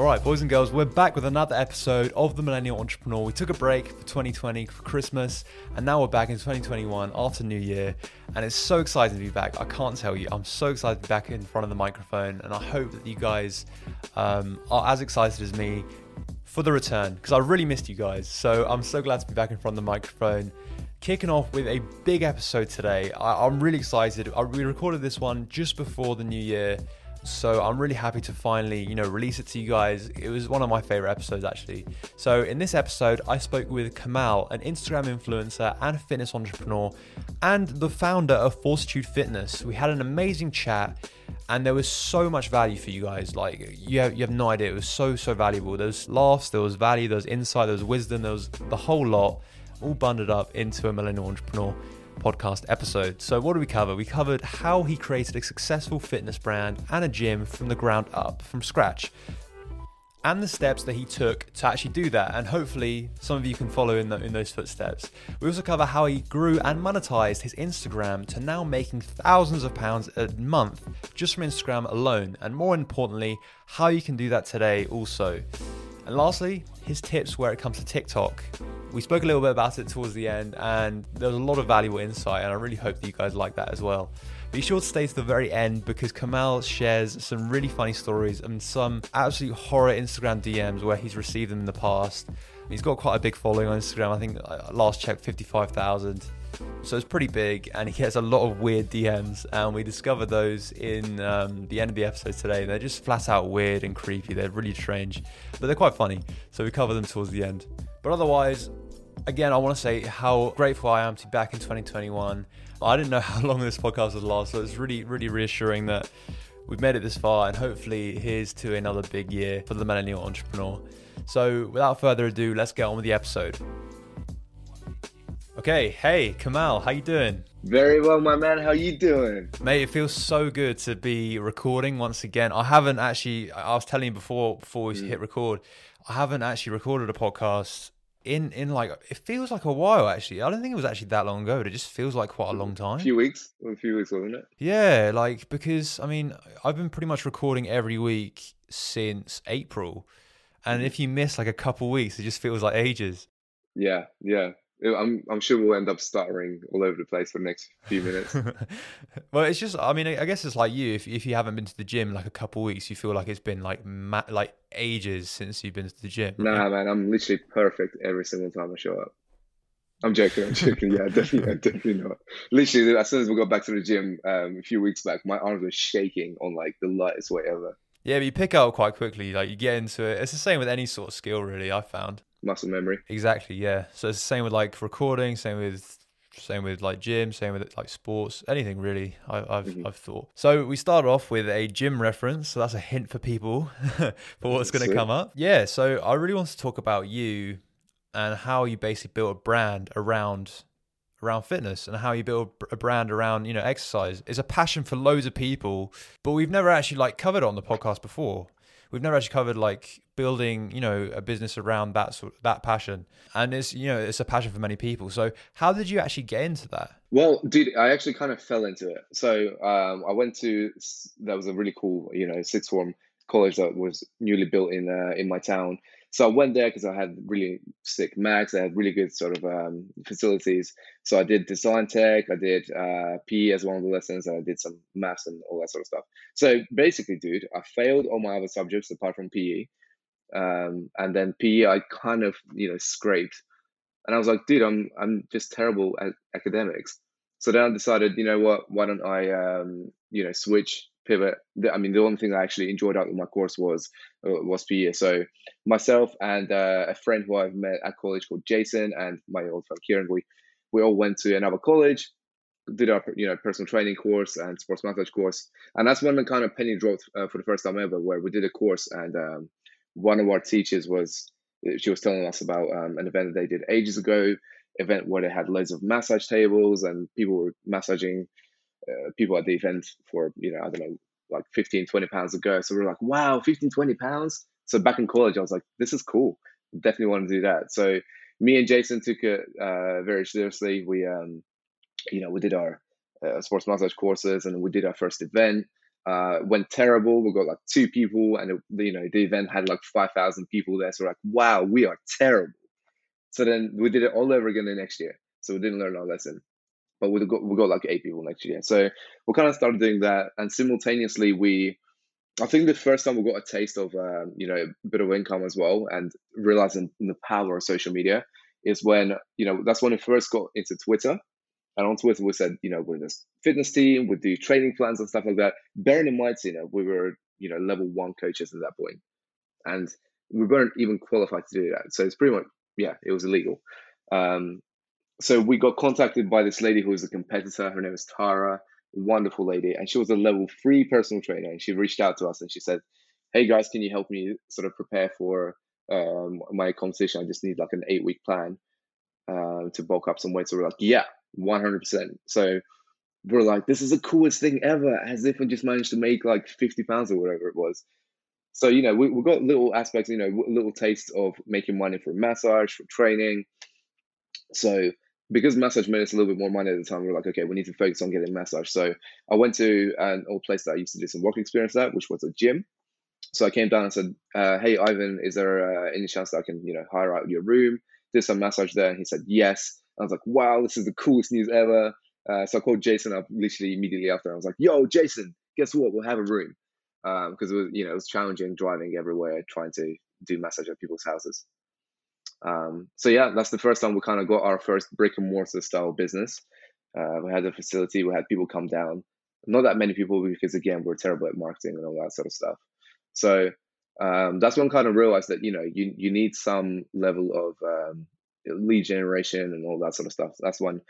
All right, boys and girls, we're back with another episode of The Millennial Entrepreneur. We took a break for 2020 for Christmas, and now we're back in 2021 after New Year. And it's so exciting to be back. I can't tell you. I'm so excited to be back in front of the microphone, and I hope that you guys um, are as excited as me for the return because I really missed you guys. So I'm so glad to be back in front of the microphone. Kicking off with a big episode today. I, am really excited. I, we recorded this one just before the new year. So I'm really happy to finally, you know, release it to you guys. It was one of my favorite episodes actually. So in this episode, I spoke with Kamal, an Instagram influencer and fitness entrepreneur, and the founder of Fortitude Fitness. We had an amazing chat and there was so much value for you guys. Like you have, you have no idea. It was so so valuable. There was laughs, there was value, there was insight, there was wisdom, there was the whole lot, all bundled up into a millennial entrepreneur podcast episode. So, what did we cover? We covered how he created a successful fitness brand and a gym from the ground up, from scratch, and the steps that he took to actually do that. And hopefully, some of you can follow in, the, in those footsteps. We also cover how he grew and monetized his Instagram to now making thousands of pounds a month just from Instagram alone. And more importantly, how you can do that today also. And lastly, his tips where it comes to TikTok. We spoke a little bit about it towards the end, and there was a lot of valuable insight, and I really hope that you guys like that as well. Be sure to stay to the very end because Kamal shares some really funny stories and some absolute horror Instagram DMs where he's received them in the past. He's got quite a big following on Instagram. I think uh, last check 55,000. So it's pretty big, and he gets a lot of weird DMs. And we discovered those in um, the end of the episode today. They're just flat out weird and creepy. They're really strange, but they're quite funny. So we cover them towards the end. But otherwise, again, I want to say how grateful I am to be back in 2021. I didn't know how long this podcast would last, so it's really, really reassuring that we've made it this far, and hopefully, here's to another big year for the millennial entrepreneur. So, without further ado, let's get on with the episode. Okay, hey Kamal, how you doing? Very well, my man. How you doing, mate? It feels so good to be recording once again. I haven't actually. I was telling you before before we mm. hit record. I haven't actually recorded a podcast in in like it feels like a while actually. I don't think it was actually that long ago, but it just feels like quite a long time. A few weeks, a few weeks, wasn't it? Yeah, like because I mean I've been pretty much recording every week since April, and mm. if you miss like a couple weeks, it just feels like ages. Yeah, yeah. I'm I'm sure we'll end up stuttering all over the place for the next few minutes. well, it's just I mean I guess it's like you if if you haven't been to the gym like a couple weeks, you feel like it's been like ma- like ages since you've been to the gym. Right? Nah, man, I'm literally perfect every single time I show up. I'm joking. I'm joking. Yeah, definitely, definitely not. Literally, as soon as we got back to the gym um, a few weeks back, my arms were shaking on like the lightest way ever. Yeah, but you pick up quite quickly. Like you get into it. It's the same with any sort of skill, really. I found muscle memory. Exactly. Yeah. So it's the same with like recording. Same with same with like gym. Same with like sports. Anything really. I, have mm-hmm. I've thought. So we start off with a gym reference. So that's a hint for people for what's going to come up. Yeah. So I really want to talk about you and how you basically built a brand around around fitness and how you build a brand around you know exercise is a passion for loads of people but we've never actually like covered it on the podcast before we've never actually covered like building you know a business around that sort that passion and it's you know it's a passion for many people so how did you actually get into that well dude i actually kind of fell into it so um, i went to that was a really cool you know sixth form college that was newly built in uh, in my town so I went there because I had really sick max. I had really good sort of um, facilities. So I did design tech. I did uh, PE as one of the lessons. And I did some maths and all that sort of stuff. So basically, dude, I failed all my other subjects apart from PE. Um, and then PE, I kind of you know scraped. And I was like, dude, I'm I'm just terrible at academics. So then I decided, you know what? Why don't I um, you know switch pivot. I mean, the only thing I actually enjoyed out of my course was uh, was PE. So myself and uh, a friend who I've met at college called Jason and my old friend Kieran, we we all went to another college, did our you know personal training course and sports massage course, and that's when the kind of penny dropped uh, for the first time ever, where we did a course and um, one of our teachers was she was telling us about um, an event that they did ages ago event where they had loads of massage tables and people were massaging uh, people at the event for you know I don't know like 15 20 pounds a go. So we are like wow 15 20 pounds? So back in college I was like this is cool. Definitely want to do that. So me and Jason took it uh, very seriously. We um you know we did our uh, sports massage courses and we did our first event Uh, went terrible. We got like two people, and it, you know the event had like five thousand people there. So like, wow, we are terrible. So then we did it all over again the next year. So we didn't learn our lesson, but we got we got like eight people next year. So we kind of started doing that, and simultaneously we, I think the first time we got a taste of um, you know a bit of income as well, and realizing the power of social media is when you know that's when we first got into Twitter and on Twitter, we said, you know, we're this fitness team, we do training plans and stuff like that. Bearing in mind, you know, we were, you know, level one coaches at that point, and we weren't even qualified to do that. So it's pretty much, yeah, it was illegal. Um, so we got contacted by this lady who was a competitor. Her name is Tara, wonderful lady, and she was a level three personal trainer. And she reached out to us and she said, "Hey guys, can you help me sort of prepare for um, my competition? I just need like an eight week plan uh, to bulk up some weight." So we're like, "Yeah, 100%. So we're like, this is the coolest thing ever, as if we just managed to make like 50 pounds or whatever it was. So, you know, we, we got little aspects, you know, little taste of making money for massage, for training. So, because massage made us a little bit more money at the time, we are like, okay, we need to focus on getting massage. So, I went to an old place that I used to do some work experience at, which was a gym. So, I came down and said, uh, hey, Ivan, is there uh, any chance that I can, you know, hire out your room, do some massage there? And he said, yes. I was like, wow, this is the coolest news ever. Uh, so I called Jason up literally immediately after. I was like, yo, Jason, guess what? We'll have a room. Because um, it was, you know, it was challenging driving everywhere, trying to do massage at people's houses. Um, so yeah, that's the first time we kind of got our first brick and mortar style business. Uh, we had a facility, we had people come down. Not that many people because again, we're terrible at marketing and all that sort of stuff. So um, that's when I kind of realized that you know you you need some level of um, lead generation and all that sort of stuff. That's when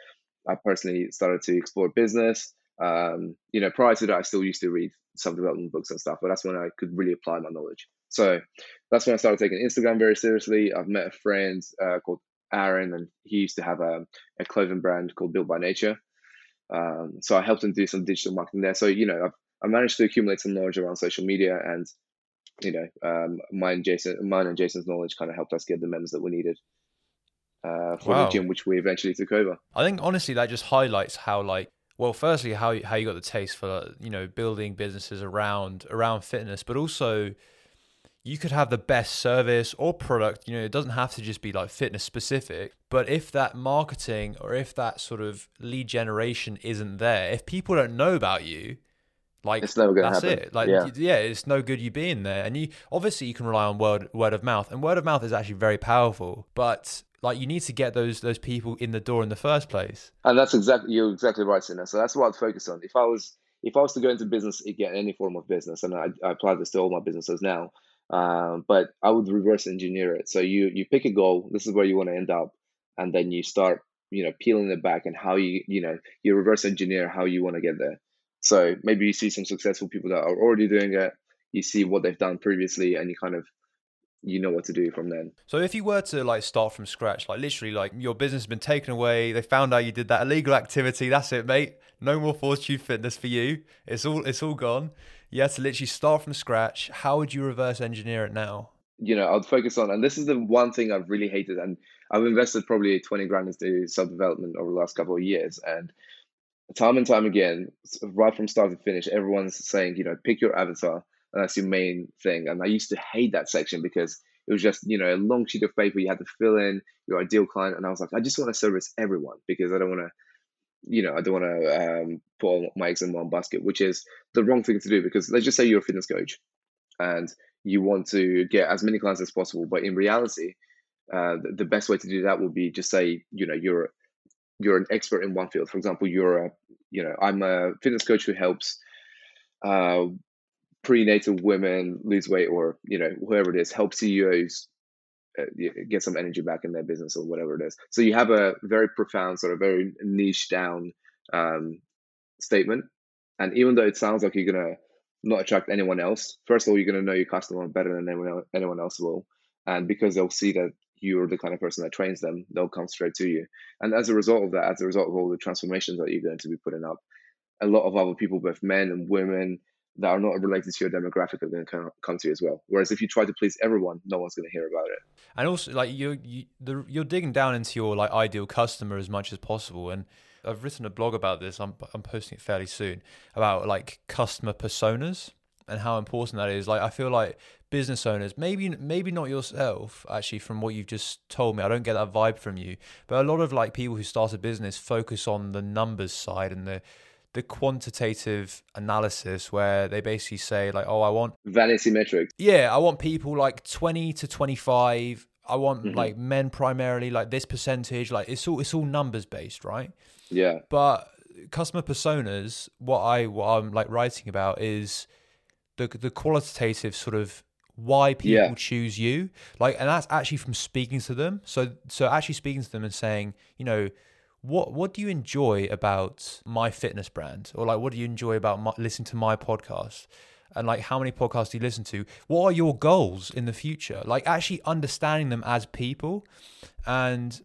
I personally started to explore business. Um, you know, prior to that, I still used to read self development books and stuff, but that's when I could really apply my knowledge. So that's when I started taking Instagram very seriously. I've met a friend uh, called Aaron, and he used to have a, a clothing brand called Built by Nature. Um, so I helped him do some digital marketing there. So you know, I've, I managed to accumulate some knowledge around social media, and you know, um, mine, Jason, mine and Jason's knowledge kind of helped us get the members that we needed uh, for wow. the gym, which we eventually took over. I think honestly that just highlights how like well, firstly how how you got the taste for you know building businesses around around fitness, but also you could have the best service or product. You know, it doesn't have to just be like fitness specific, but if that marketing or if that sort of lead generation isn't there, if people don't know about you, like it's never gonna that's happen. it. Like yeah. yeah, it's no good you being there. And you obviously you can rely on word word of mouth, and word of mouth is actually very powerful. But like you need to get those those people in the door in the first place. And that's exactly you're exactly right, Sina. So that's what I'd focus on. If I was if I was to go into business again, any form of business, and I, I apply this to all my businesses now, um, but I would reverse engineer it. So you you pick a goal. This is where you want to end up, and then you start you know peeling it back and how you you know you reverse engineer how you want to get there. So maybe you see some successful people that are already doing it. You see what they've done previously, and you kind of you know what to do from then. So if you were to like start from scratch, like literally like your business has been taken away, they found out you did that illegal activity, that's it, mate. No more fortitude fitness for you. It's all it's all gone. You had to literally start from scratch. How would you reverse engineer it now? You know, I'd focus on and this is the one thing I've really hated and I've invested probably 20 grand into self development over the last couple of years and time and time again, right from start to finish, everyone's saying, you know, pick your avatar and that's your main thing. And I used to hate that section because it was just, you know, a long sheet of paper you had to fill in your ideal client. And I was like, I just want to service everyone because I don't want to, you know, I don't want to um, put all my eggs in one basket, which is the wrong thing to do because let's just say you're a fitness coach and you want to get as many clients as possible. But in reality, uh, the, best way to do that would be just say, you know, you're you're an expert in one field. For example, you're a, you know, I'm a fitness coach who helps uh, prenatal women lose weight or you know whoever it is help ceos uh, get some energy back in their business or whatever it is. So you have a very profound sort of very niche down um, statement. And even though it sounds like you're to not attract anyone else first of all you're to know your customer better than anyone, anyone else will. And because they'll see that you're the kind of person that trains them they'll come straight to you and as a result of that as a result of all the transformations that you're going to be putting up a lot of other people both men and women that are not related to your demographic are going to come to you as well. Whereas if you try to please everyone, no one's going to hear about it. And also, like you, you, the, you're digging down into your like ideal customer as much as possible. And I've written a blog about this. I'm I'm posting it fairly soon about like customer personas and how important that is. Like I feel like business owners, maybe maybe not yourself actually from what you've just told me. I don't get that vibe from you. But a lot of like people who start a business focus on the numbers side and the the quantitative analysis where they basically say like oh I want vanity metrics. Yeah, I want people like 20 to 25 I want Mhm. like men primarily, like this percentage, like it's all it's all numbers based, right? Yeah. But customer personas, what I what I'm like writing about is the the qualitative sort of why people Yeah. choose you, like, and that's actually from speaking to them. So so actually speaking to them and saying, you know. What what do you enjoy about my fitness brand, or like what do you enjoy about my, listening to my podcast? and like how many podcasts do you listen to what are your goals in the future like actually understanding them as people and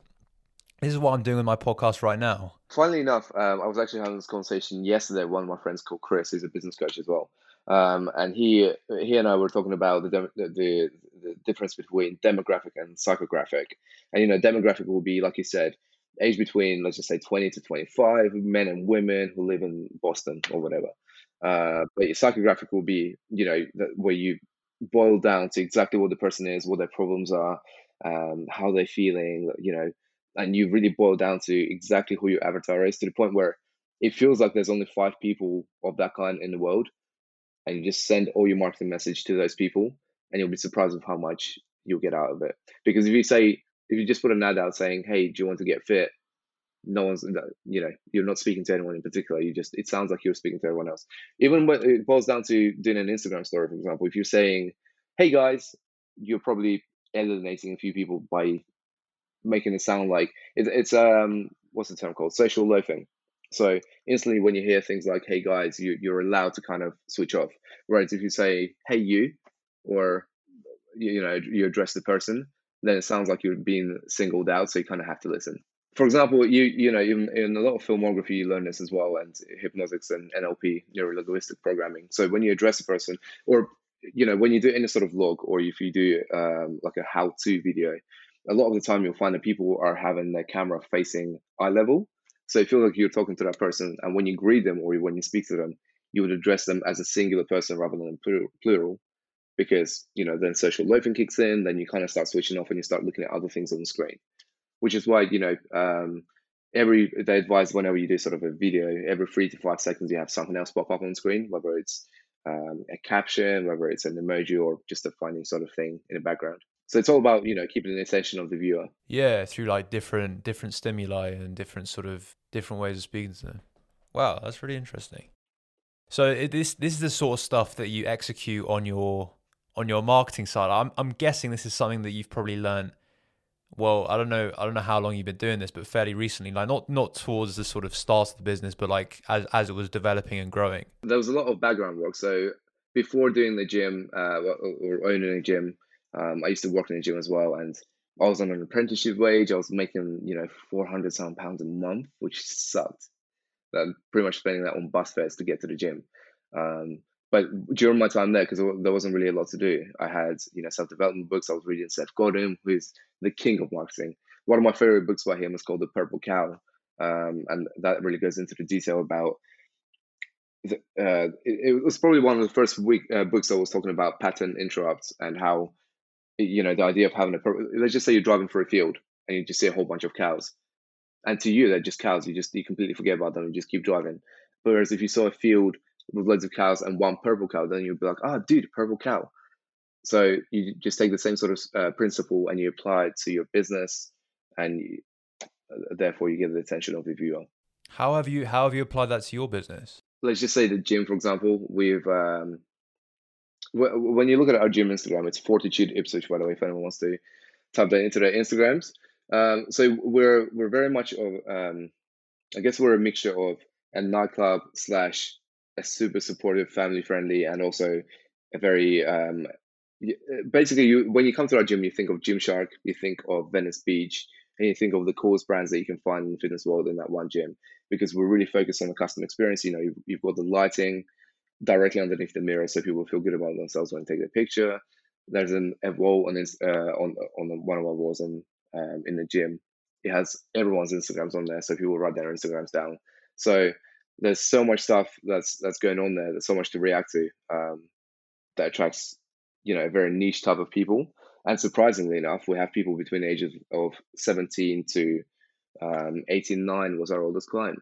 this is what i'm doing with my podcast right now Funnily enough, um, I was actually having this conversation yesterday. with One of my friends called Chris, who's a business coach as well, um, and he he and I were talking about the, the the difference between demographic and psychographic. And you know, demographic will be like you said, age between let's just say twenty to twenty five, men and women who live in Boston or whatever. Uh, but psychographic will be you know where you boil down to exactly what the person is, what their problems are, um, how they're feeling, you know, and you really boil down to exactly who your avatar is to the point where it feels like there's only five people of that kind in the world and you just send all your marketing message to those people and you'll be surprised of how much you'll get out of it. Because if you say if you just put an ad out saying hey do you want to get fit? No one's you know you're not speaking to anyone in particular you just it sounds like you're speaking to everyone else. Even when it boils down to doing an instagram story for example if you're saying hey guys you're probably alienating a few people by making it sound like it, it's um what's the term called? Social loafing so instantly when you hear things like hey guys you, you're allowed to kind of switch off whereas if you say hey you or you, know you address the person then it sounds like you're being singled out so you kind of have to listen for example you you know in, in a lot of filmography you learn this as well and hypnotics and nlp neuro-linguistic programming so when you address a person or you know when you do any sort of vlog or if you do um, like a how-to video a lot of the time you'll find that people are having their camera facing eye level. So it feels like you're talking to that person. And when you greet them or when you speak to them, you would address them as a singular person rather than plural, because, you know, then social loafing kicks in, then you kind of start switching off and you start looking at other things on the screen, which is why, you know, um, every, they advise whenever you do sort of a video, every three to five seconds, you have something else pop up on screen, whether it's um, a caption, whether it's an emoji or just a funny sort of thing in the background. So it's all about you know keeping the attention of the viewer. yeah through like different different stimuli and different sort of different ways of speaking to them wow that's really interesting so it, this this is the sort of stuff that you execute on your on your marketing side i'm i'm guessing this is something that you've probably learned well i don't know i don't know how long you've been doing this but fairly recently like not not towards the sort of start of the business but like as as it was developing and growing There was a lot of background work. So before doing the gym uh, or, or owning a gym, um, I used to work in a gym as well, and I was on an apprenticeship wage. I was making you know four hundred some pounds a month, which sucked. That pretty much spending that on bus fares to get to the gym. Um, but during my time there, because there wasn't really a lot to do, I had you know self development books. I was reading Seth Godin, who's the king of marketing. One of my favorite books by him is called The Purple Cow, um, and that really goes into the detail about. the- Uh, it, it was probably one of the first week uh, books that was talking about pattern interrupts and how, you know, the idea of having a. Let's just say you're driving through a field and you just see a whole bunch of cows, and to you they're just cows. You just you completely forget about them and just keep driving. Whereas if you saw a field with loads of cows and one purple cow, then you'd be like, oh, dude, purple cow. So you just take the same sort of uh, principle and you apply it to your business, and you, uh, therefore you get the attention of the viewer. how have you how have you applied that to your business Let's just say the gym, for example, we've um, when you look at our gym Instagram, it's Fortitude Ipswich, by the way, if anyone wants to type that into their Instagrams. Um, so we're we're very much of um, I guess we're a mixture of a nightclub slash a super supportive, family friendly, and also a very um, basically you when you come to our gym, you think of Gymshark, you think of Venice Beach, and you think of the coolest brands that you can find in the fitness world in that one gym because we're really focused on the customer experience. You know, you've, you've got the lighting directly underneath the mirror, so people feel good about themselves when they take their picture. There's an a wall on this uh, on on one of our walls on um, in the gym it has everyone's Instagrams on there, so people write their Instagrams down. So there's so much stuff that's that's going on there. There's so much to react to um, that attracts you know a very niche type of people. And surprisingly enough, we have people between the ages of 17 to um, 18, 9 was our oldest client.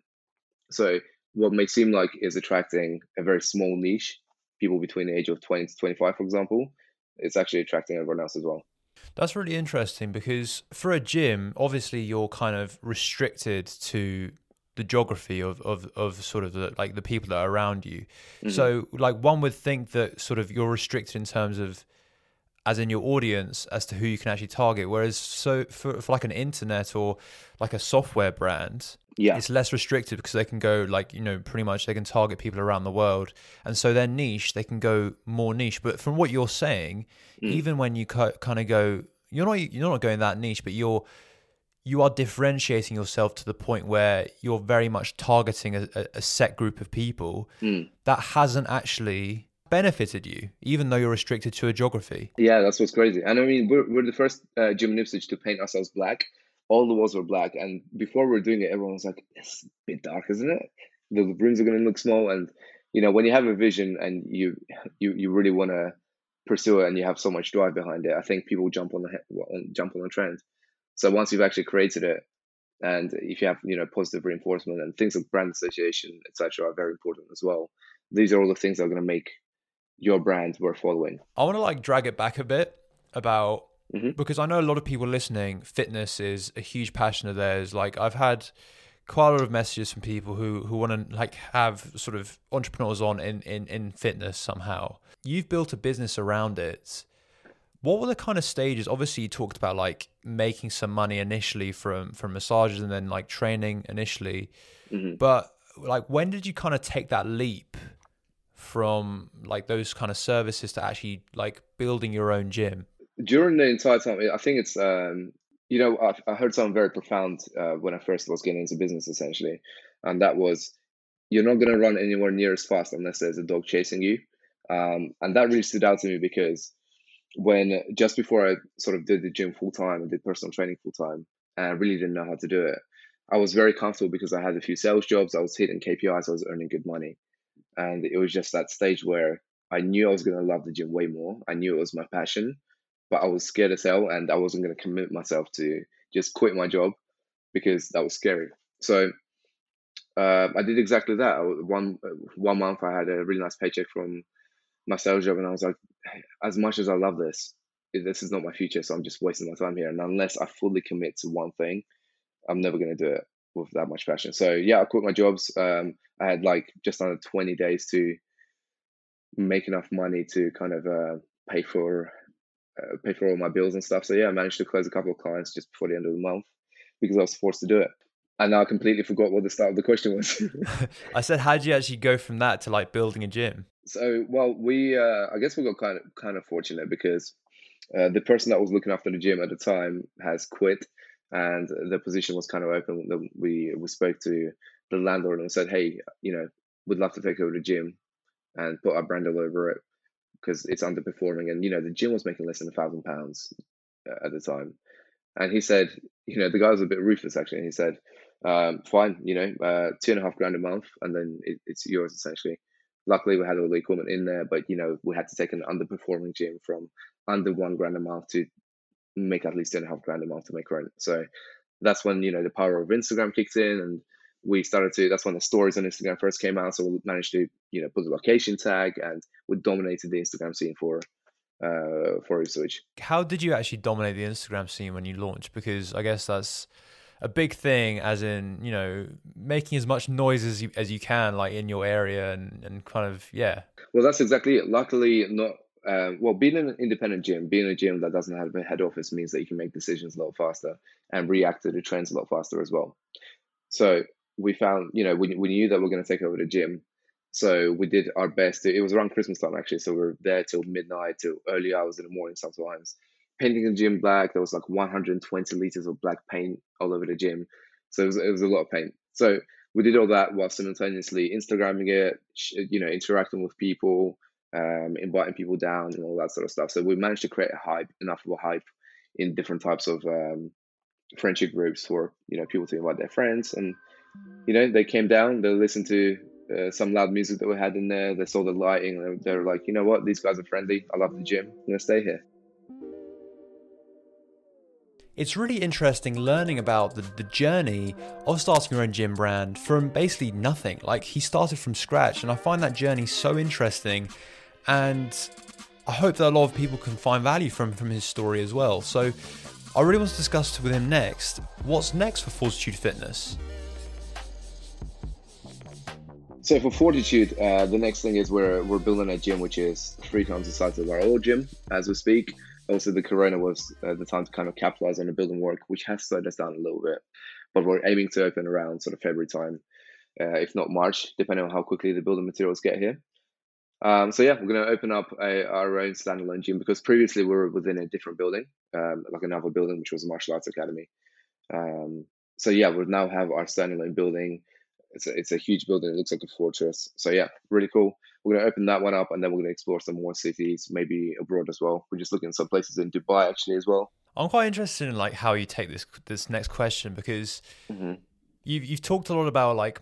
So what may seem like is attracting a very small niche, people between the age of 20 to 25, for example, it's actually attracting everyone else as well. That's really interesting because for a gym, obviously you're kind of restricted to the geography of, of, of sort of the, like the people that are around you. Mm-hmm. So like one would think that sort of you're restricted in terms of as in your audience as to who you can actually target. Whereas so for, for like an internet or like a software brand, yeah. it's less restricted because they can go like, you know, pretty much they can target people around the world. And so their niche, they can go more niche. But from what you're saying, mm. even when you kind of go, you're not you're not going that niche, but you're you are differentiating yourself to the point where you're very much targeting a, a set group of people mm. that hasn't actually benefited you, even though you're restricted to a geography. Yeah, that's what's crazy. And I mean, we're, we're the first uh, gym in Ipswich to paint ourselves black. All the walls were black. And before we are doing it, everyone was like, it's a bit dark, isn't it? The rooms are going to look small. And, you know, when you have a vision and you, you, you really want to pursue it and you have so much drive behind it, I think people jump on the, jump on the trend. So once you've actually created it, and if you have you know positive reinforcement and things like brand association, etc., are very important as well. These are all the things that are going to make your brand worth following. I want to like drag it back a bit about mm-hmm. because I know a lot of people listening. Fitness is a huge passion of theirs. Like I've had quite a lot of messages from people who who want to like have sort of entrepreneurs on in in in fitness somehow. You've built a business around it what were the kind of stages obviously you talked about like making some money initially from from massages and then like training initially mm-hmm. but like when did you kind of take that leap from like those kind of services to actually like building your own gym during the entire time i think it's um you know i, I heard something very profound uh, when i first was getting into business essentially and that was you're not going to run anywhere near as fast unless there's a dog chasing you um, and that really stood out to me because when just before I sort of did the gym full time and did personal training full time, and I really didn't know how to do it. I was very comfortable because I had a few sales jobs, I was hitting KPIs, I was earning good money. And it was just that stage where I knew I was going to love the gym way more. I knew it was my passion, but I was scared as hell and I wasn't going to commit myself to just quit my job because that was scary. So uh, I did exactly that. One one month I had a really nice paycheck from my sales job, and I was like, as much as I love this, this is not my future, so I'm just wasting my time here. And unless I fully commit to one thing, I'm never going to do it with that much passion. So yeah, I quit my jobs. Um, I had like just under 20 days to make enough money to kind of uh, pay for uh, pay for all my bills and stuff. So yeah, I managed to close a couple of clients just before the end of the month because I was forced to do it. And now I completely forgot what the start of the question was. I said, how did you actually go from that to like building a gym? So, well, we uh, I guess we got kind of kind of fortunate because uh, the person that was looking after the gym at the time has quit, and the position was kind of open. We we spoke to the landlord and said, "Hey, you know, we'd love to take over the gym and put our brand all over it because it's underperforming." And you know, the gym was making less than a thousand pounds uh, at the time, and he said, you know, the guy was a bit ruthless actually. And he said, um, "Fine, you know, uh, two and a half grand a month, and then it, it's yours essentially." luckily we had all the equipment in there, but you know we had to take an underperforming gym from under one grand a month to make at least two and a half grand a month to make rent. So that's when you know the power of Instagram kicked in, and we started to. That's when the stories on Instagram first came out. So we managed to you know put the location tag, and we dominated the Instagram scene for uh for research. How did you actually dominate the Instagram scene when you launched? Because I guess that's a big thing as in you know making as much noise as you as you can like in your area and and kind of yeah well that's exactly it luckily not um, well being an independent gym being a gym that doesn't have a head office means that you can make decisions a lot faster and react to the trends a lot faster as well so we found you know we, we knew that we are going to take over the gym so we did our best it was around christmas time actually so we are there till midnight till early hours in the morning sometimes painting the gym black. There was like 120 liters of black paint all over the gym. So it was, it was a lot of paint. So we did all that while simultaneously Instagramming it, you know, interacting with people, um, inviting people down and all that sort of stuff. So we managed to create a hype, enough of a hype in different types of um, friendship groups for you know people to invite their friends, and you know they came down, they listened to uh, some loud music that we had in there. They saw the lighting. They were like, you know what? These guys are friendly. I love the gym. I'm gonna stay here. It's really interesting learning about the, the journey of starting your own gym brand from basically nothing. Like he started from scratch, and I find that journey so interesting. And I hope that a lot of people can find value from from his story as well. So I really want to discuss with him next. What's next for Fortitude Fitness? So for Fortitude, uh, the next thing is we're we're building a gym which is three times the size of our old gym as we speak. Also the corona was uh, the time to kind of capitalize on the building work which has slowed us down a little bit but we're aiming to open around sort of february time uh, if not march depending on how quickly the building materials get here. Um, so yeah we're going to open up a, our own standalone gym because previously we were within a different building um, like another building which was a martial arts academy. Um, so yeah we now have our standalone building it's a, it's a huge building it looks like a fortress so yeah really cool we're going to open that one up and then we're going to explore some more cities, maybe abroad as well. We're just looking at some places in Dubai actually as well. I'm quite interested in like how you take this this next question because mm-hmm. you've you've talked a lot about like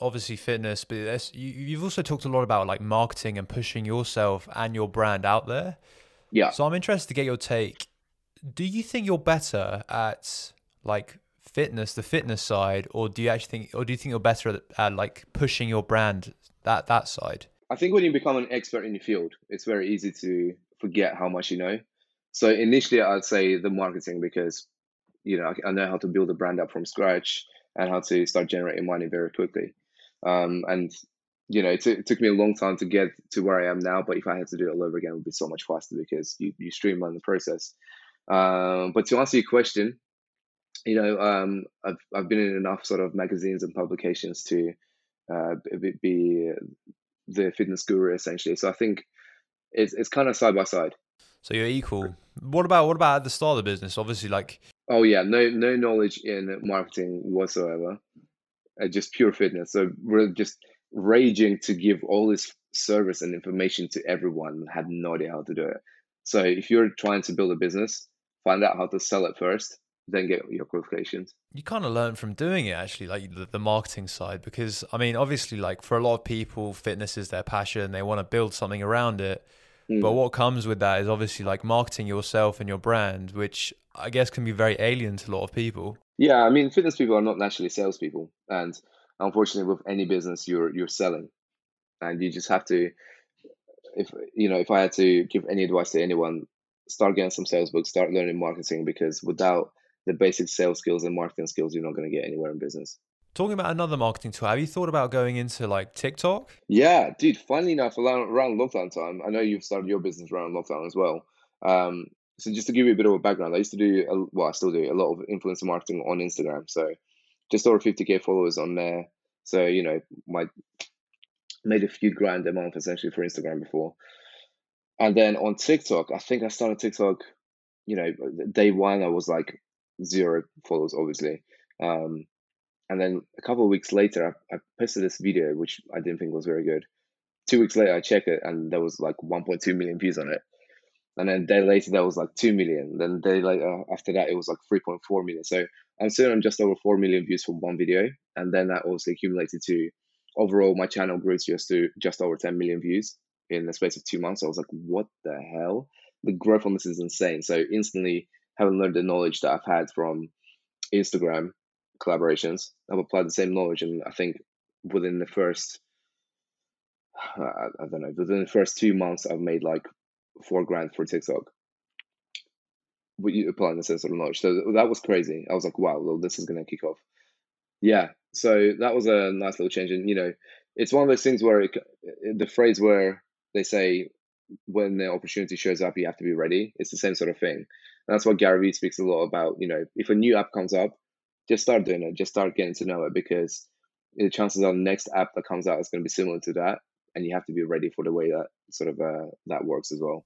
obviously fitness, but you, you've also talked a lot about like marketing and pushing yourself and your brand out there. Yeah. So I'm interested to get your take. Do you think you're better at like fitness, the fitness side, or do you actually think, or do you think you're better at, like pushing your brand that that side? I think when you become an expert in your field, it's very easy to forget how much you know. So initially, I'd say the marketing because you know I, know how to build a brand up from scratch and how to start generating money very quickly. Um, and you know, it, t- it, took me a long time to get to where I am now. But if I had to do it all over again, it would be so much faster because you you streamline the process. Um, but to answer your question, you know, um, I've I've been in enough sort of magazines and publications to uh, be the fitness guru essentially. So I think it's it's kind of side by side. So you're equal. What about what about at the start of the business? Obviously, like oh yeah, no no knowledge in marketing whatsoever, uh, just pure fitness. So we're just raging to give all this service and information to everyone. Had no idea how to do it. So if you're trying to build a business, find out how to sell it first, then get your qualifications. You kind of learn from doing it actually, like the, the, marketing side, because I mean, obviously, like for a lot of people, fitness is their passion. They want to build something around it. Mm. But what comes with that is obviously like marketing yourself and your brand, which I guess can be very alien to a lot of people. Yeah, I mean, fitness people are not naturally salespeople, and unfortunately, with any business, you're you're selling, and you just have to. If you know, if I had to give any advice to anyone, start getting some sales books, start learning marketing, because without the basic sales skills and marketing skills, you're not going to get anywhere in business. Talking about another marketing tool, have you thought about going into like TikTok? Yeah, dude. Funnily enough, around, around lockdown time, I know you've started your business around lockdown as well. Um, so just to give you a bit of a background, I used to do, a, well, I still do a lot of influencer marketing on Instagram. So just over 50k followers on there. So you know, my made a few grand a month essentially for Instagram before. And then on TikTok, I think I started TikTok. You know, day one I was like zero followers, obviously. Um, and then a couple of weeks later, I, I, posted this video, which I didn't think was very good. Two weeks later, I check it, and there was like 1.2 million views on it. And then a day later, there was like 2 million. Then day later, after that, it was like 3.4 million. So I'm still on just over 4 million views from one video. And then that also accumulated to overall, my channel grew to just, to just over 10 million views in the space of two months. I was like, what the hell? The growth on this is insane. So instantly, having learned the knowledge that I've had from Instagram collaborations, I've applied the same knowledge, and I think within the first, I, I don't know, within the first two months, I've made like four grand for TikTok. With you applying the same sort of knowledge, so that was crazy. I was like, wow, well, this is gonna kick off. Yeah, so that was a nice little change, and you know, it's one of those things where it, the phrase where they say when the opportunity shows up, you have to be ready. It's the same sort of thing. That's what Gary Vee speaks a lot about. You know, if a new app comes up, just start doing it. Just start getting to know it because the chances are the next app that comes out is going to be similar to that, and you have to be ready for the way that sort of uh, that works as well.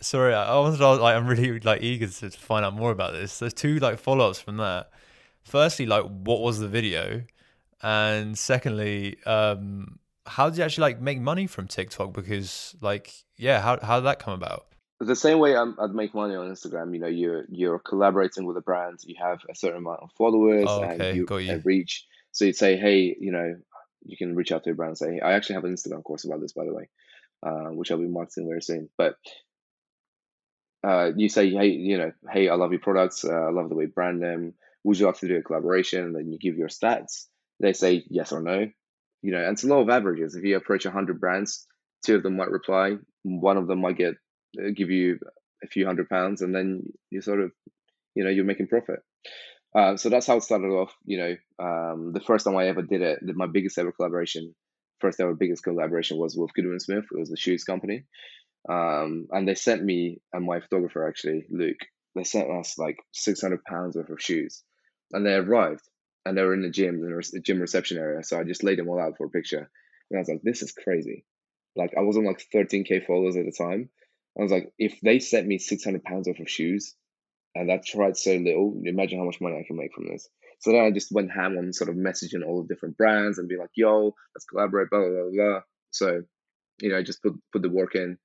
Sorry, I was like, I'm really like eager to find out more about this. There's two like follow ups from that. Firstly, like, what was the video? And secondly, um, how did you actually like make money from TikTok? Because like, yeah, how how did that come about? The same way I'm, I'd make money on Instagram, you know, you're you're collaborating with a brand, you have a certain amount of followers Oh, and you you. and reach. So you'd say, hey, you know, you can reach out to a brand and say, I actually have an Instagram course about this, by the way, uh, which I'll be marketing very soon. But uh, you say, hey, you know, hey, I love your products, uh, I love the way you brand them. Would you like to do a collaboration? Then you give your stats. They say yes or no. You know, and it's a lot of averages. If you approach hundred brands, two of them might reply, one of them might get give you a few hundred pounds, and then you sort of, you know, you're making profit. Uh, so that's how it started off. You know, um, the first time I ever did it, my biggest ever collaboration, first ever biggest collaboration was with Goodwin Smith. It was a shoes company, um, and they sent me and my photographer actually, Luke. They sent us like six hundred pounds worth of shoes, and they arrived, and they were in the gym, in the gym reception area. So I just laid them all out for a picture, and I was like, "This is crazy." Like I was on like thirteen k followers at the time. I was like, if they sent me six hundred pounds worth of shoes, and I tried so little, imagine how much money I can make from this. So then I just went ham on sort of messaging all the different brands and be like, "Yo, let's collaborate." Blah blah blah. blah. So, you know, I just put put the work in,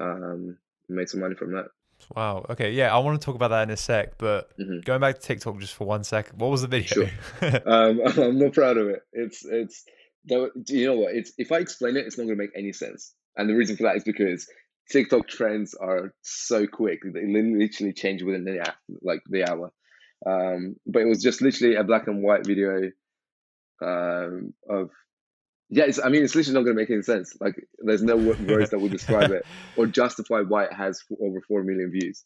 um, made some money from that. Wow. Okay. Yeah, I want to talk about that in a sec, but Mhm. going back to TikTok just for one sec, what was the video? Um, I'm not proud of it. It's it's. though- Do you know what? It's if I explain it, it's not going to make any sense. And the reason for that is because TikTok trends are so quick; they literally change within the hour, like the hour. Um, but it was just literally a black and white video um, of. Yeah, it's, I mean, it's literally not going to make any sense. Like, there's no words that would describe it or justify why it has over four million views.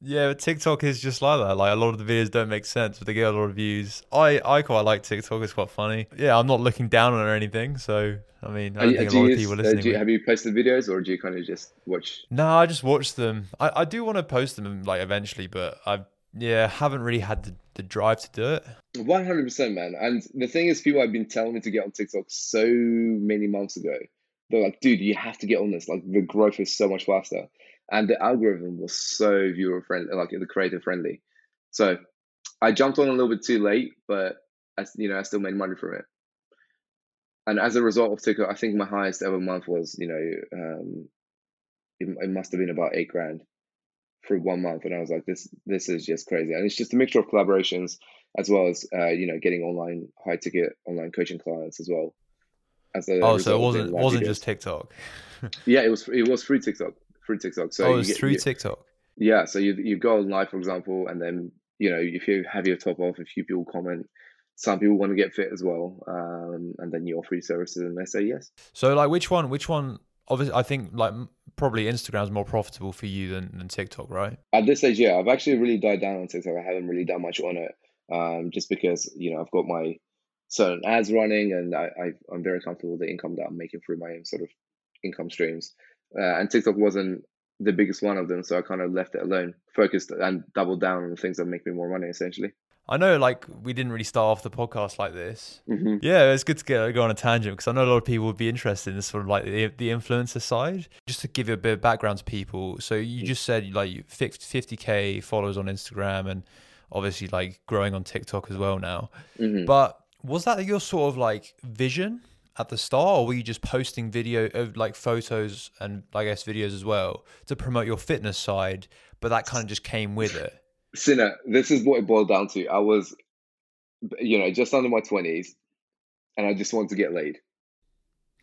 Yeah, but TikTok is just like that. Like a lot of the videos don't make sense, but they get a lot of views. I, I quite like TikTok. It's quite funny. Yeah, I'm not looking down on it or anything. So I mean, I don't you- think a do you lot of people are uh, listening. do you- have you posted videos, or do you kind of just watch? No, I just watch them. I, I do want to post them like eventually, but I yeah haven't really had the, the drive to do it. One hundred percent, man. And the thing is, people have been telling me to get on TikTok so many months ago. They're like, dude, you have to get on this. Like the growth is so much faster, and the algorithm was so viewer friendly, like the creator friendly. So I jumped on a little bit too late, but I, you know, I still made money from it. And as a result of TikTok, I think my highest ever month was, you know, um, it, it must have been about eight grand for one month, and I was like, this, this is just crazy. And it's just a mixture of collaborations as well as uh, you know getting online high ticket online coaching clients as well. As a Oh, so it wasn't wasn't videos. just TikTok. yeah, it was it was through TikTok through TikTok. So oh, it you was get- through you- TikTok. yeah, so you you go on live for example, and then you know if you have your top off, a few people comment. Some people want to get fit as well, um, and then you offer your services, and they say yes. So like, which one? Which one? Obviously, I think like probably Instagram's more profitable for you than, than TikTok, right? At this stage, yeah, I've actually really died down on TikTok. I haven't really done much on it, um, just because you know I've got my certain ads running, and I, I I'm very comfortable with the income that I'm making through my own sort of income streams. Uh, and TikTok wasn't the biggest one of them, so I kind of left it alone, focused and doubled down on the things that make me more money, essentially. I know, like we didn't really start off the podcast like this. hmm Yeah, it's good to get go on a tangent because I know a lot of people would be interested in this sort of like the, the influencer side. Just to give you a bit of background to people, so you just said like you fixed 50k followers on Instagram and obviously like growing on TikTok as well now. hmm But was that your sort of like vision at the start, or were you just posting video of like photos and I guess videos as well to promote your fitness side? But that kind of just came with it. Sina, this is what it boiled down to. I was, you know, just under my twenties, and I just wanted to get laid.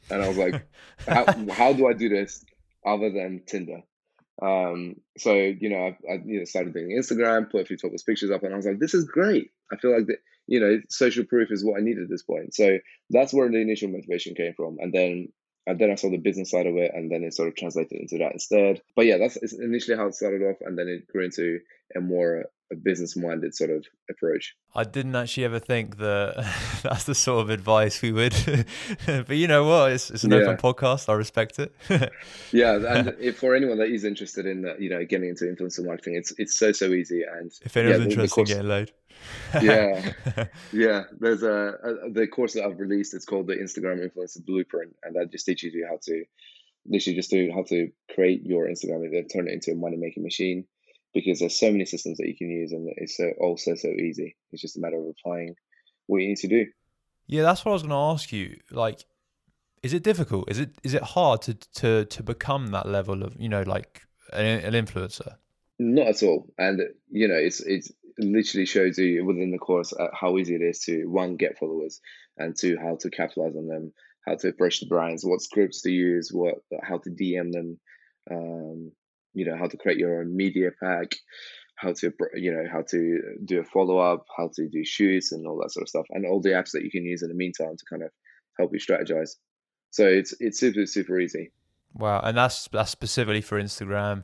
And I was like, how, how do I do this other than Tinder? Um, so you know, I, I you know started doing Instagram, put a few topless pictures up, and I was like, this is great. I feel like that you know, social proof is what I need at this point. So that's where the initial motivation came from, and then and then I saw the business side of it, and then it sort of translated into that instead. But yeah, that's initially how it started off, and then it grew into a more a business minded sort of approach. I didn't actually ever think that that's the sort of advice we would. but you know what? It's, it's an Yeah. open podcast. I respect it. Yeah, and if for anyone that is interested in uh, you know getting into influencer marketing, it's it's so so easy. And if anyone's the interested in getting load. Yeah. Yeah, there's a, a the course that I've released. It's called the Instagram Influencer Blueprint, and that just teaches you how to literally just do how to create your Instagram and then turn it into a money making machine. Because there's so many systems that you can use, and it's so also so easy. It's just a matter of applying what you need to do. yeah, that's what I was going to ask you. Like, is it difficult? Is it is it hard to to to become that level of you know like an, an influencer. Not at all. And you know, it's it's it literally shows you within the course uh, how easy it is to one get followers and two how to capitalize on them, how to approach the brands, what scripts to use, what how to DM them, um, you know, how to create your own media pack, how to you know how to do a follow up, how to do shoots and all that sort of stuff, and all the apps that you can use in the meantime to kind of help you strategize. So it's it's super super easy. Wow, and that's that's specifically for Instagram.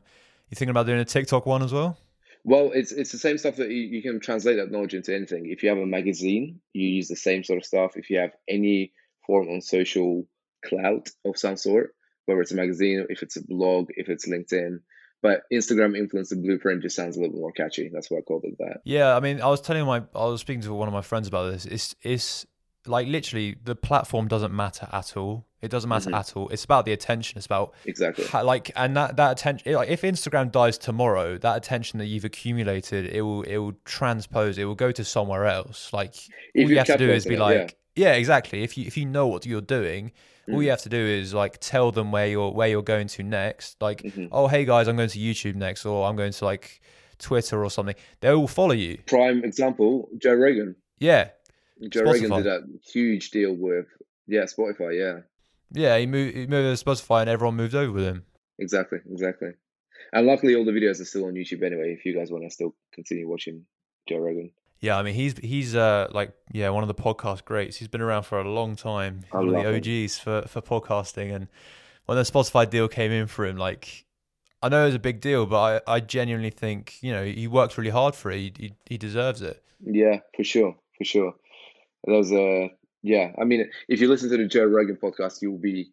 You thinking about doing a TikTok one as well? Well, it's it's the same stuff that you, you can translate that knowledge into anything. If you have a magazine, you use the same sort of stuff. If you have any form on social clout of some sort, whether it's a magazine, if it's a blog, if it's LinkedIn, but Instagram influencer blueprint just sounds a little bit more catchy. That's why I called it that. Yeah, I mean, I was telling my, I was speaking to one of my friends about this. It's, it's like literally the platform doesn't matter at all. It doesn't matter mm-hmm. at all. It's about the attention. It's about exactly how, like and that that attention. Like if Instagram dies tomorrow, that attention that you've accumulated, it will it will transpose. It will go to somewhere else. Like if all you have to do is be like, yeah. Yeah. exactly. If you if you know what you're doing, mm. all you have to do is like tell them where you're where you're going to next. Like, mm-hmm. oh hey guys, I'm going to YouTube next, or I'm going to like Twitter or something. They will follow you. Prime example, Joe Rogan. Yeah, Joe Spotify. Rogan did a huge deal with yeah Spotify. Yeah, yeah, he moved, he moved to Spotify and everyone moved over with him. Exactly, exactly. And luckily, all the videos are still on YouTube anyway. If you guys want to still continue watching Joe Rogan. Yeah, I mean he's he's uh like yeah one of the podcast greats. He's been around for a long time. I one of the OGs him. for for podcasting. And when the Spotify deal came in for him, like I know it was a big deal, but I I genuinely think you know he worked really hard for it. He he, he deserves it. Yeah, for sure, for sure. That was a yeah, I mean, if you listen to the Joe Rogan podcast, you'll be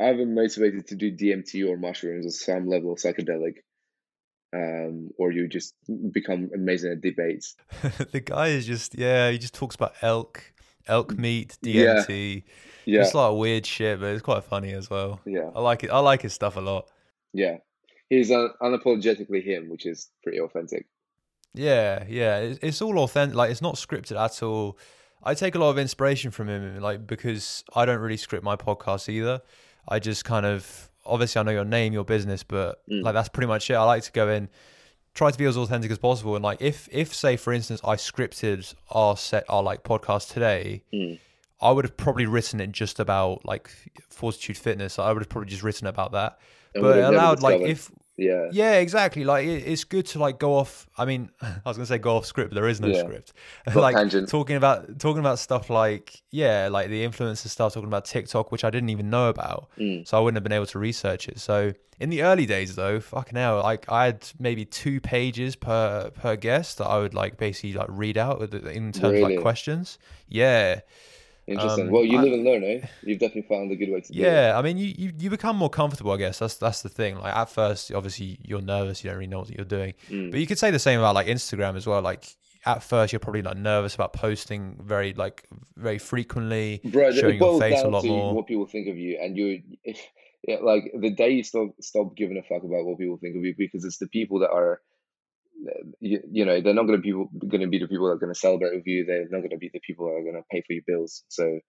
either motivated to do DMT or mushrooms or some level of psychedelic, um, or you just become amazing at debates. the guy is just yeah, he just talks about elk, elk meat, DMT, yeah. just like weird shit, but it's quite funny as well. Yeah, I like it. I like his stuff a lot. Yeah, he's uh, unapologetically him, which is pretty authentic. Yeah, yeah, it's, it's all authentic. Like it's not scripted at all I take a lot of inspiration from him, like because I don't really script my podcast either. I just kind of obviously I know your name, your business, but mm. like that's pretty much it. I like to go in, try to be as authentic as possible, and like if if say for instance I scripted our set our like podcast today. Mm. I would have probably written it just about like fortitude fitness. I would have probably just written about that. but it allowed like if yeah yeah exactly like it, it's good to like go off i mean i was gonna say go off script there is no yeah. script like tangent. talking about talking about stuff like yeah like the influencer stuff talking about tiktok which i didn't even know about mm. so i wouldn't have been able to research it so in the early days though fucking hell like i had maybe two pages per per guest that i would like basically like read out in terms really? of like questions yeah Interesting. Um, well, you live and learn, eh? You've definitely found a good way to do yeah, it. Yeah, I mean, you, you you become more comfortable, I guess. That's that's the thing. Like at first, obviously, you're nervous. You don't really know what you're doing. Mm. But you could say the same about like Instagram as well. Like at first, you're probably like nervous about posting very like very frequently, showing your face a lot more. What people think of you, and you, yeah, like the day you stop stop giving a fuck about what people think of you, because it's the people that are you, you know they're not going to be going to be the people that are going to celebrate with you. They're not going to be the people that are going to pay for your bills. So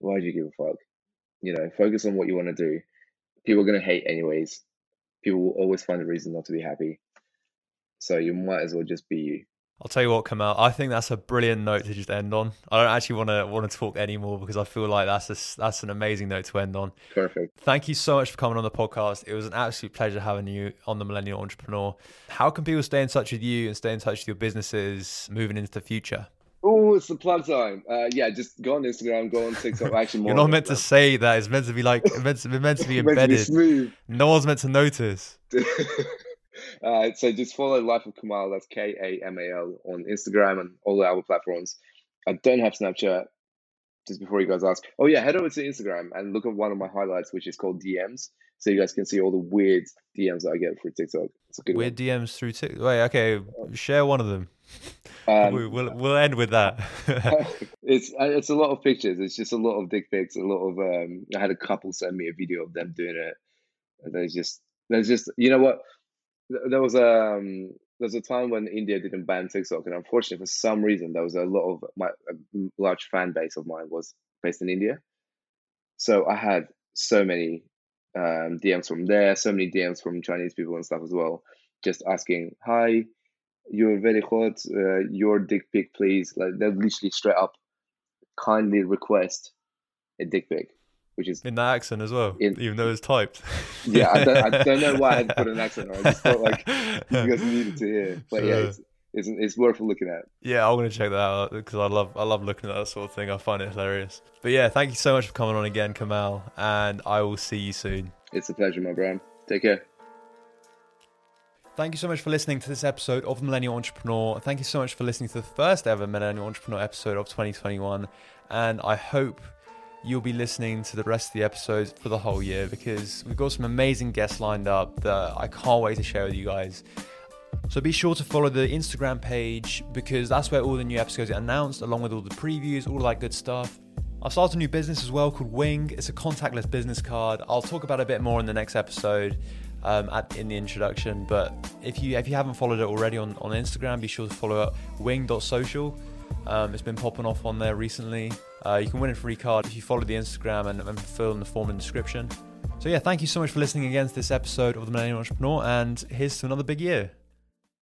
why do you give a fuck? You know, focus on what you want to do. People are going to hate anyways. People will always find a reason not to be happy. So you might as well just be you. I'll tell you what, Kamal. I think that's a brilliant note to just end on. I don't actually want to want to talk anymore because I feel like that's a, that's an amazing note to end on. Perfect. Thank you so much for coming on the podcast. It was an absolute pleasure having you on the Millennial Entrepreneur. How can people stay in touch with you and stay in touch with your businesses moving into the future? Oh, it's the plug time. Uh, yeah, just go on Instagram, go on TikTok. Actually, you're not meant to say that. It's meant to be like meant to, meant to be embedded. to be no one's meant to notice. Uh, so just follow Life of Kamal. That's K A M A L on Instagram and all the other platforms. I don't have Snapchat. Just before you guys ask, oh yeah, head over to Instagram and look at one of my highlights, which is called DMs, so you guys can see all the weird DMs that I get through TikTok. It's a good weird one. DMs through TikTok. Wait, okay, share one of them. Um, we'll we'll end with that. it's uh, it's a lot of pictures. It's just a lot of dick pics. A lot of um. I had a couple send me a video of them doing it. there's just there's just you know what there was a um, there was a time when India didn't ban TikTok, and unfortunately, for some reason, there was a lot of my large fan base of mine was based in India. So I had so many um, DMs from there, so many DMs from Chinese people and stuff as well, just asking, "Hi, you're very hot. Uh, your dick pic, please." Like they'll literally straight up, kindly request a dick pic, which is in that accent as well, in, even though it's typed. yeah, I don't, I don't know why I had to put an accent on. I just felt like you guys needed to hear. But yeah, it's, it's, it's worth looking at. Yeah, I'm gonna check that out because I love I love looking at that sort of thing. I find it hilarious. But yeah, thank you so much for coming on again, Kamal, and I will see you soon. It's a pleasure, my friend. Take care. Thank you so much for listening to this episode of the Millennial Entrepreneur. Thank you so much for listening to the first ever Millennial Entrepreneur episode of 2021. And I hope you'll be listening to the rest of the episodes for the whole year because we've got some amazing guests lined up that I can't wait to share with you guys. So be sure to follow the Instagram page because that's where all the new episodes get announced, along with all the previews, all that good stuff. I've started a new business as well called Wing. It's a contactless business card. I'll talk about a bit more in the next episode um, at, in the introduction. But if you if you haven't followed it already on, on Instagram, be sure to follow up wing.social. Um, it's been popping off on there recently. Uh, you can win a free card if you follow the Instagram and, and fill in the form in the description. So yeah, thank you so much for listening again to this episode of the Millennial Entrepreneur, and here's to another big year.